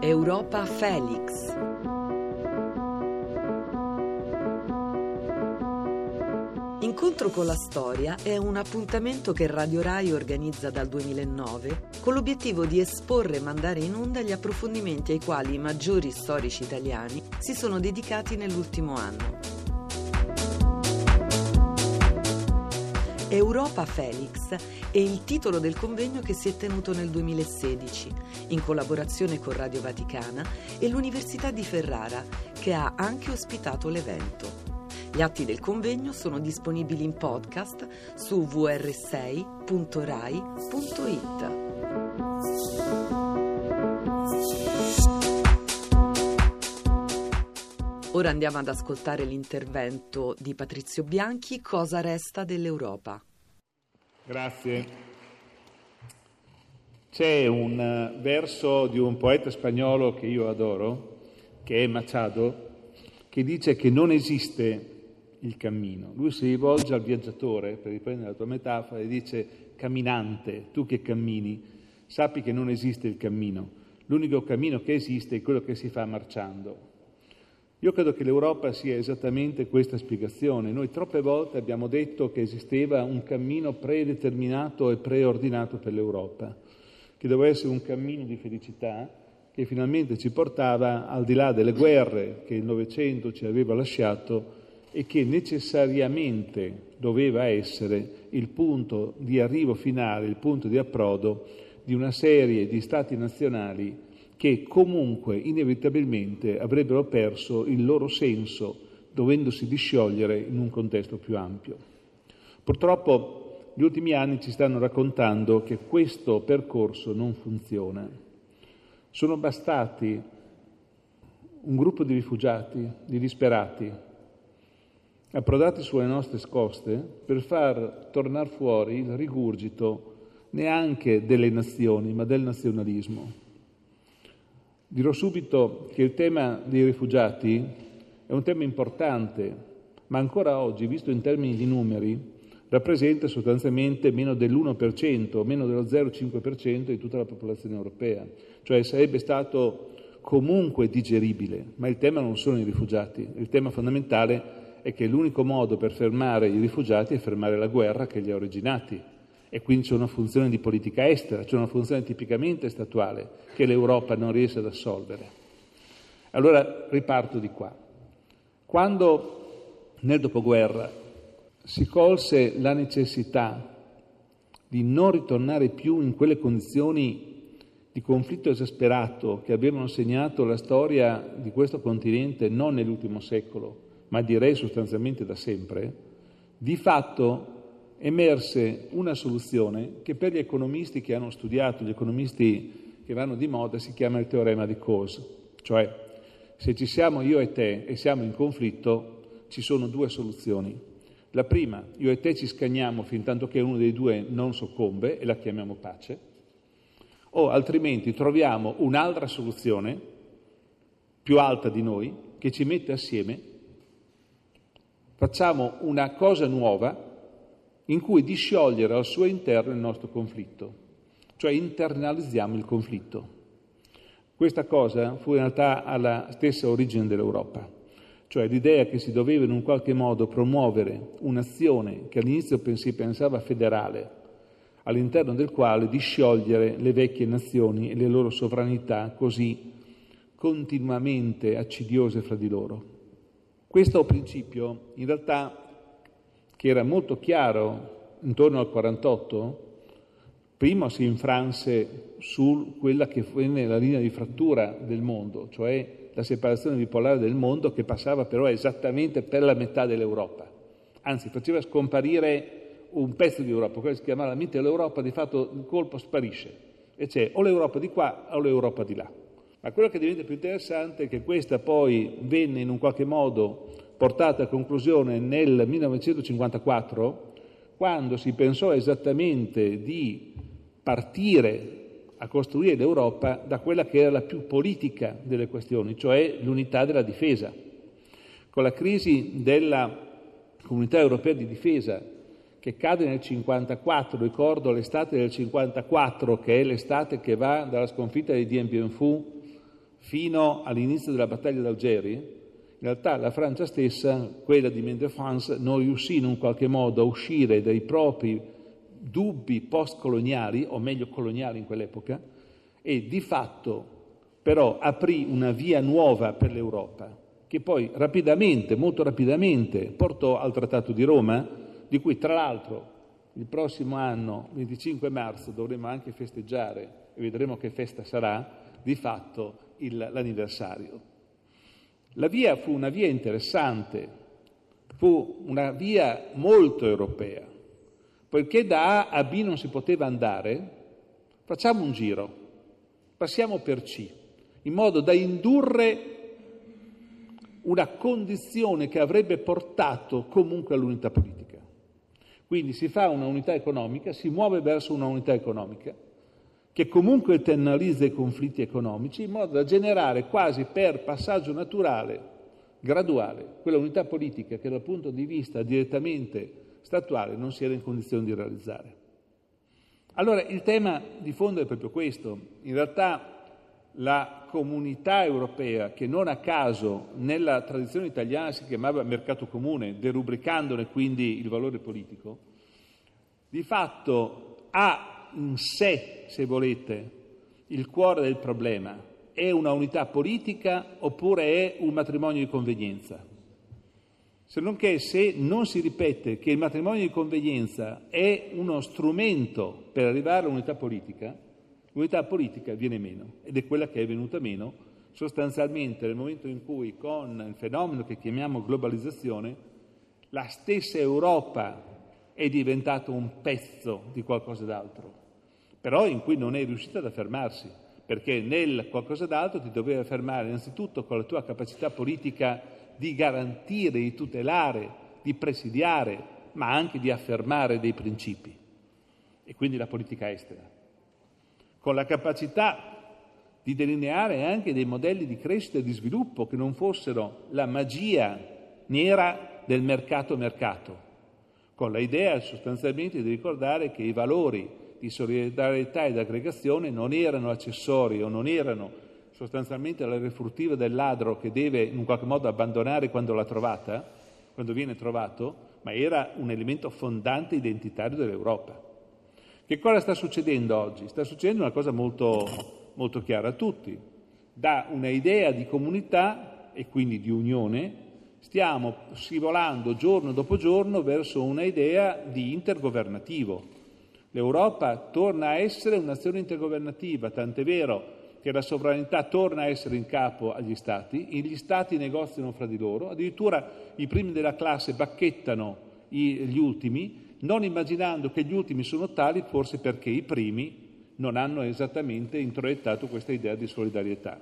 Europa Felix. Incontro con la storia è un appuntamento che Radio Rai organizza dal 2009 con l'obiettivo di esporre e mandare in onda gli approfondimenti ai quali i maggiori storici italiani si sono dedicati nell'ultimo anno. Europa Felix è il titolo del convegno che si è tenuto nel 2016 in collaborazione con Radio Vaticana e l'Università di Ferrara che ha anche ospitato l'evento. Gli atti del convegno sono disponibili in podcast su vr6.rai.it. Ora andiamo ad ascoltare l'intervento di Patrizio Bianchi, Cosa resta dell'Europa? Grazie. C'è un eh, verso di un poeta spagnolo che io adoro, che è Machado, che dice che non esiste il cammino. Lui si rivolge al viaggiatore, per riprendere la tua metafora, e dice camminante, tu che cammini, sappi che non esiste il cammino. L'unico cammino che esiste è quello che si fa marciando. Io credo che l'Europa sia esattamente questa spiegazione. Noi troppe volte abbiamo detto che esisteva un cammino predeterminato e preordinato per l'Europa, che doveva essere un cammino di felicità che finalmente ci portava al di là delle guerre che il Novecento ci aveva lasciato e che necessariamente doveva essere il punto di arrivo finale, il punto di approdo di una serie di stati nazionali che comunque inevitabilmente avrebbero perso il loro senso dovendosi disciogliere in un contesto più ampio. Purtroppo gli ultimi anni ci stanno raccontando che questo percorso non funziona. Sono bastati un gruppo di rifugiati, di disperati, approdati sulle nostre scoste per far tornare fuori il rigurgito neanche delle nazioni, ma del nazionalismo. Dirò subito che il tema dei rifugiati è un tema importante, ma ancora oggi, visto in termini di numeri, rappresenta sostanzialmente meno dell'1%, meno dello 0,5% di tutta la popolazione europea, cioè sarebbe stato comunque digeribile, ma il tema non sono i rifugiati, il tema fondamentale è che l'unico modo per fermare i rifugiati è fermare la guerra che li ha originati e quindi c'è una funzione di politica estera, c'è una funzione tipicamente statuale che l'Europa non riesce ad assolvere. Allora riparto di qua. Quando nel dopoguerra si colse la necessità di non ritornare più in quelle condizioni di conflitto esasperato che avevano segnato la storia di questo continente non nell'ultimo secolo, ma direi sostanzialmente da sempre, di fatto emerse una soluzione che per gli economisti che hanno studiato, gli economisti che vanno di moda, si chiama il teorema di Coase, cioè se ci siamo io e te e siamo in conflitto, ci sono due soluzioni. La prima, io e te ci scagniamo fin tanto che uno dei due non soccombe e la chiamiamo pace, o altrimenti troviamo un'altra soluzione più alta di noi che ci mette assieme, facciamo una cosa nuova in cui disciogliere al suo interno il nostro conflitto, cioè internalizziamo il conflitto. Questa cosa fu in realtà alla stessa origine dell'Europa, cioè l'idea che si doveva in un qualche modo promuovere un'azione che all'inizio si pensava federale, all'interno del quale disciogliere le vecchie nazioni e le loro sovranità così continuamente accidiose fra di loro. Questo principio in realtà che era molto chiaro intorno al 48, prima si infranse su quella che venne la linea di frattura del mondo, cioè la separazione bipolare del mondo che passava però esattamente per la metà dell'Europa, anzi faceva scomparire un pezzo di Europa, quello che si chiamava la mente dell'Europa, di fatto il colpo sparisce e c'è o l'Europa di qua o l'Europa di là. Ma quello che diventa più interessante è che questa poi venne in un qualche modo portata a conclusione nel 1954, quando si pensò esattamente di partire a costruire l'Europa da quella che era la più politica delle questioni, cioè l'unità della difesa. Con la crisi della comunità europea di difesa, che cade nel 54, ricordo l'estate del 54 che è l'estate che va dalla sconfitta di Dien Bien Phu fino all'inizio della battaglia d'Algeri, in realtà la Francia stessa, quella di Maine de France, non riuscì in un qualche modo a uscire dai propri dubbi post-coloniali, o meglio coloniali in quell'epoca, e di fatto però aprì una via nuova per l'Europa, che poi rapidamente, molto rapidamente, portò al Trattato di Roma, di cui tra l'altro il prossimo anno, 25 marzo, dovremo anche festeggiare, e vedremo che festa sarà, di fatto il, l'anniversario. La via fu una via interessante, fu una via molto europea, poiché da A a B non si poteva andare, facciamo un giro, passiamo per C, in modo da indurre una condizione che avrebbe portato comunque all'unità politica. Quindi si fa una unità economica, si muove verso una unità economica che comunque internalizza i conflitti economici in modo da generare quasi per passaggio naturale, graduale, quella unità politica che dal punto di vista direttamente statuale non si era in condizione di realizzare. Allora il tema di fondo è proprio questo. In realtà la comunità europea, che non a caso nella tradizione italiana si chiamava mercato comune, derubricandone quindi il valore politico, di fatto ha in sé, se volete, il cuore del problema. È una unità politica oppure è un matrimonio di convenienza? Se non che se non si ripete che il matrimonio di convenienza è uno strumento per arrivare all'unità politica, L'unità politica viene meno ed è quella che è venuta meno sostanzialmente nel momento in cui con il fenomeno che chiamiamo globalizzazione la stessa Europa è diventata un pezzo di qualcosa d'altro, però in cui non è riuscita ad affermarsi, perché nel qualcosa d'altro ti dovevi affermare innanzitutto con la tua capacità politica di garantire, di tutelare, di presidiare, ma anche di affermare dei principi, e quindi la politica estera. Con la capacità di delineare anche dei modelli di crescita e di sviluppo che non fossero la magia nera del mercato-mercato, con l'idea sostanzialmente di ricordare che i valori di solidarietà ed aggregazione non erano accessori o non erano sostanzialmente la refurtiva del ladro che deve in qualche modo abbandonare quando l'ha trovata, quando viene trovato, ma era un elemento fondante identitario dell'Europa. Che cosa sta succedendo oggi? Sta succedendo una cosa molto, molto chiara a tutti. Da un'idea di comunità e quindi di unione stiamo scivolando giorno dopo giorno verso un'idea di intergovernativo. L'Europa torna a essere un'azione intergovernativa, tant'è vero che la sovranità torna a essere in capo agli Stati, gli Stati negoziano fra di loro, addirittura i primi della classe bacchettano gli ultimi, non immaginando che gli ultimi sono tali forse perché i primi non hanno esattamente introiettato questa idea di solidarietà.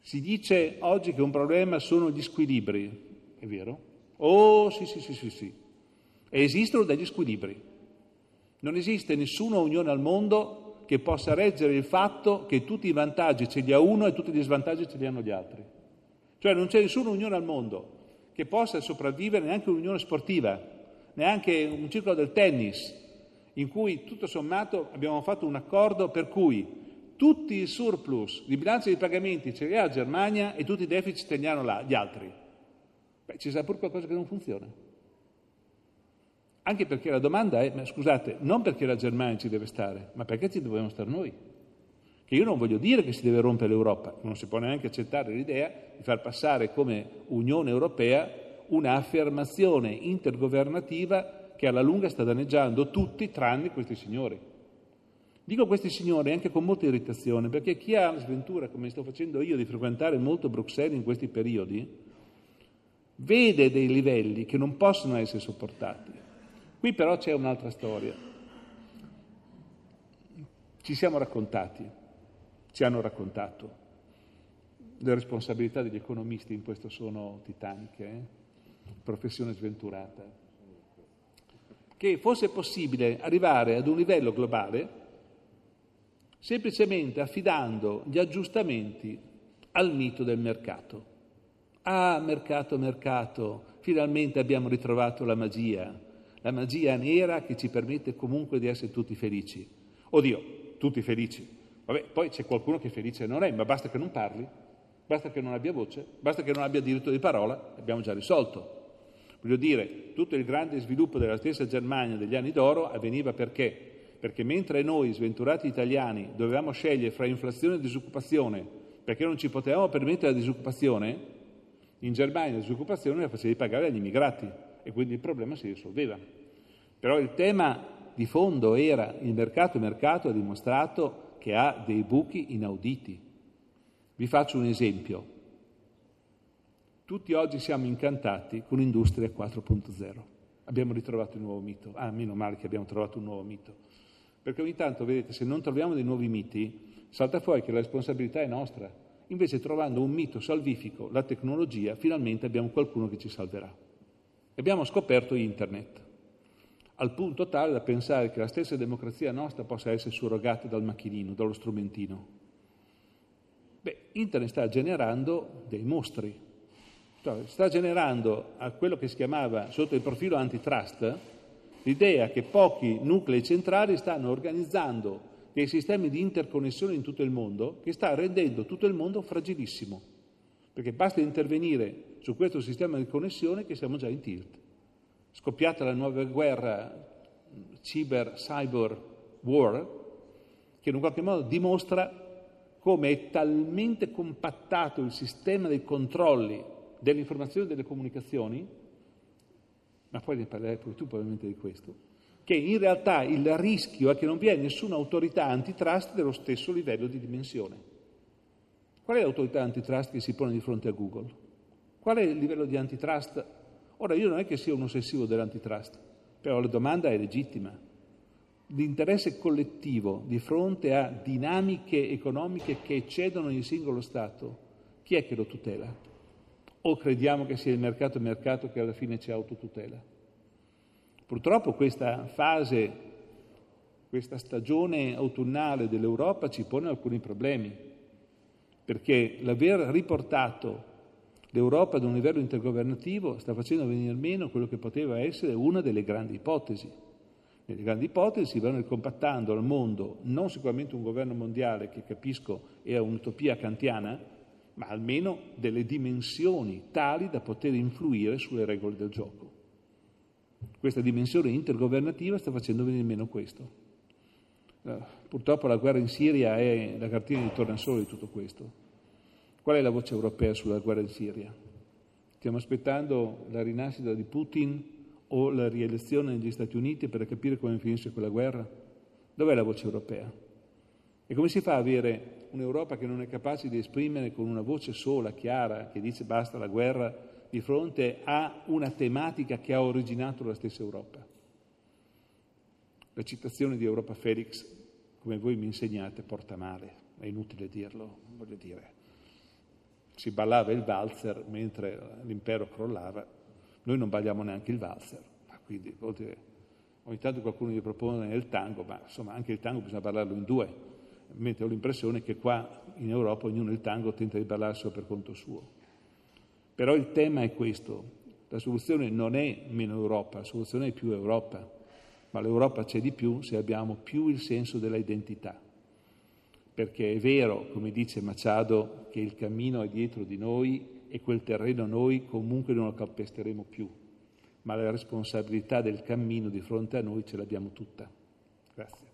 Si dice oggi che un problema sono gli squilibri, è vero? Oh sì, sì, sì, sì, sì. Esistono degli squilibri. Non esiste nessuna unione al mondo che possa reggere il fatto che tutti i vantaggi ce li ha uno e tutti gli svantaggi ce li hanno gli altri. Cioè non c'è nessuna unione al mondo che possa sopravvivere neanche un'unione sportiva, neanche un circolo del tennis, in cui tutto sommato abbiamo fatto un accordo per cui tutti i surplus di bilancio di pagamenti ce li ha la Germania e tutti i deficit ce li hanno là, gli altri. Beh, ci sarà pure qualcosa che non funziona. Anche perché la domanda è, ma scusate, non perché la Germania ci deve stare, ma perché ci dobbiamo stare noi. Che io non voglio dire che si deve rompere l'Europa, non si può neanche accettare l'idea di far passare come Unione Europea un'affermazione intergovernativa che alla lunga sta danneggiando tutti tranne questi signori. Dico questi signori anche con molta irritazione perché chi ha la sventura, come sto facendo io, di frequentare molto Bruxelles in questi periodi, vede dei livelli che non possono essere sopportati. Qui però c'è un'altra storia. Ci siamo raccontati, ci hanno raccontato. Le responsabilità degli economisti in questo sono titaniche. Eh? professione sventurata, che fosse possibile arrivare ad un livello globale semplicemente affidando gli aggiustamenti al mito del mercato. Ah, mercato, mercato, finalmente abbiamo ritrovato la magia, la magia nera che ci permette comunque di essere tutti felici. Oddio, tutti felici. Vabbè, poi c'è qualcuno che felice non è, ma basta che non parli, basta che non abbia voce, basta che non abbia diritto di parola, abbiamo già risolto. Voglio dire, tutto il grande sviluppo della stessa Germania degli anni d'oro avveniva perché? Perché mentre noi, sventurati italiani, dovevamo scegliere fra inflazione e disoccupazione, perché non ci potevamo permettere la disoccupazione, in Germania la disoccupazione la facevi pagare agli immigrati e quindi il problema si risolveva. Però il tema di fondo era il mercato, il mercato ha dimostrato che ha dei buchi inauditi. Vi faccio un esempio. Tutti oggi siamo incantati con l'industria 4.0. Abbiamo ritrovato il nuovo mito. Ah, meno male che abbiamo trovato un nuovo mito. Perché ogni tanto, vedete, se non troviamo dei nuovi miti, salta fuori che la responsabilità è nostra. Invece trovando un mito salvifico, la tecnologia, finalmente abbiamo qualcuno che ci salverà. Abbiamo scoperto internet, al punto tale da pensare che la stessa democrazia nostra possa essere surrogata dal macchinino, dallo strumentino. Beh, internet sta generando dei mostri, cioè, sta generando a quello che si chiamava sotto il profilo antitrust l'idea che pochi nuclei centrali stanno organizzando dei sistemi di interconnessione in tutto il mondo che sta rendendo tutto il mondo fragilissimo, perché basta intervenire su questo sistema di connessione che siamo già in tilt. Scoppiata la nuova guerra cyber, cyber war, che in un qualche modo dimostra come è talmente compattato il sistema dei controlli dell'informazione e delle comunicazioni, ma poi ne parlerai tu probabilmente di questo, che in realtà il rischio è che non vi è nessuna autorità antitrust dello stesso livello di dimensione. Qual è l'autorità antitrust che si pone di fronte a Google? Qual è il livello di antitrust? Ora io non è che sia un ossessivo dell'antitrust, però la domanda è legittima. L'interesse collettivo di fronte a dinamiche economiche che eccedono il singolo Stato, chi è che lo tutela? O crediamo che sia il mercato il mercato che alla fine ci autotutela? Purtroppo questa fase, questa stagione autunnale dell'Europa ci pone alcuni problemi, perché l'aver riportato L'Europa ad un livello intergovernativo sta facendo venire meno quello che poteva essere una delle grandi ipotesi. Nelle grandi ipotesi si vanno compattando al mondo non sicuramente un governo mondiale che capisco è un'utopia kantiana, ma almeno delle dimensioni tali da poter influire sulle regole del gioco. Questa dimensione intergovernativa sta facendo venire meno questo. Uh, purtroppo la guerra in Siria è la cartina di tornasole di tutto questo. Qual è la voce europea sulla guerra in Siria? Stiamo aspettando la rinascita di Putin o la rielezione negli Stati Uniti per capire come finisce quella guerra? Dov'è la voce europea? E come si fa ad avere un'Europa che non è capace di esprimere con una voce sola, chiara, che dice basta la guerra, di fronte a una tematica che ha originato la stessa Europa? La citazione di Europa Felix, come voi mi insegnate, porta male, è inutile dirlo, voglio dire si ballava il valzer mentre l'impero crollava, noi non balliamo neanche il valzer, quindi ogni tanto qualcuno gli propone il tango, ma insomma anche il tango bisogna ballarlo in due, mentre ho l'impressione che qua in Europa ognuno il tango tenta di ballarselo per conto suo. Però il tema è questo, la soluzione non è meno Europa, la soluzione è più Europa, ma l'Europa c'è di più se abbiamo più il senso della identità perché è vero, come dice Machado, che il cammino è dietro di noi e quel terreno noi comunque non lo calpesteremo più, ma la responsabilità del cammino di fronte a noi ce l'abbiamo tutta. Grazie.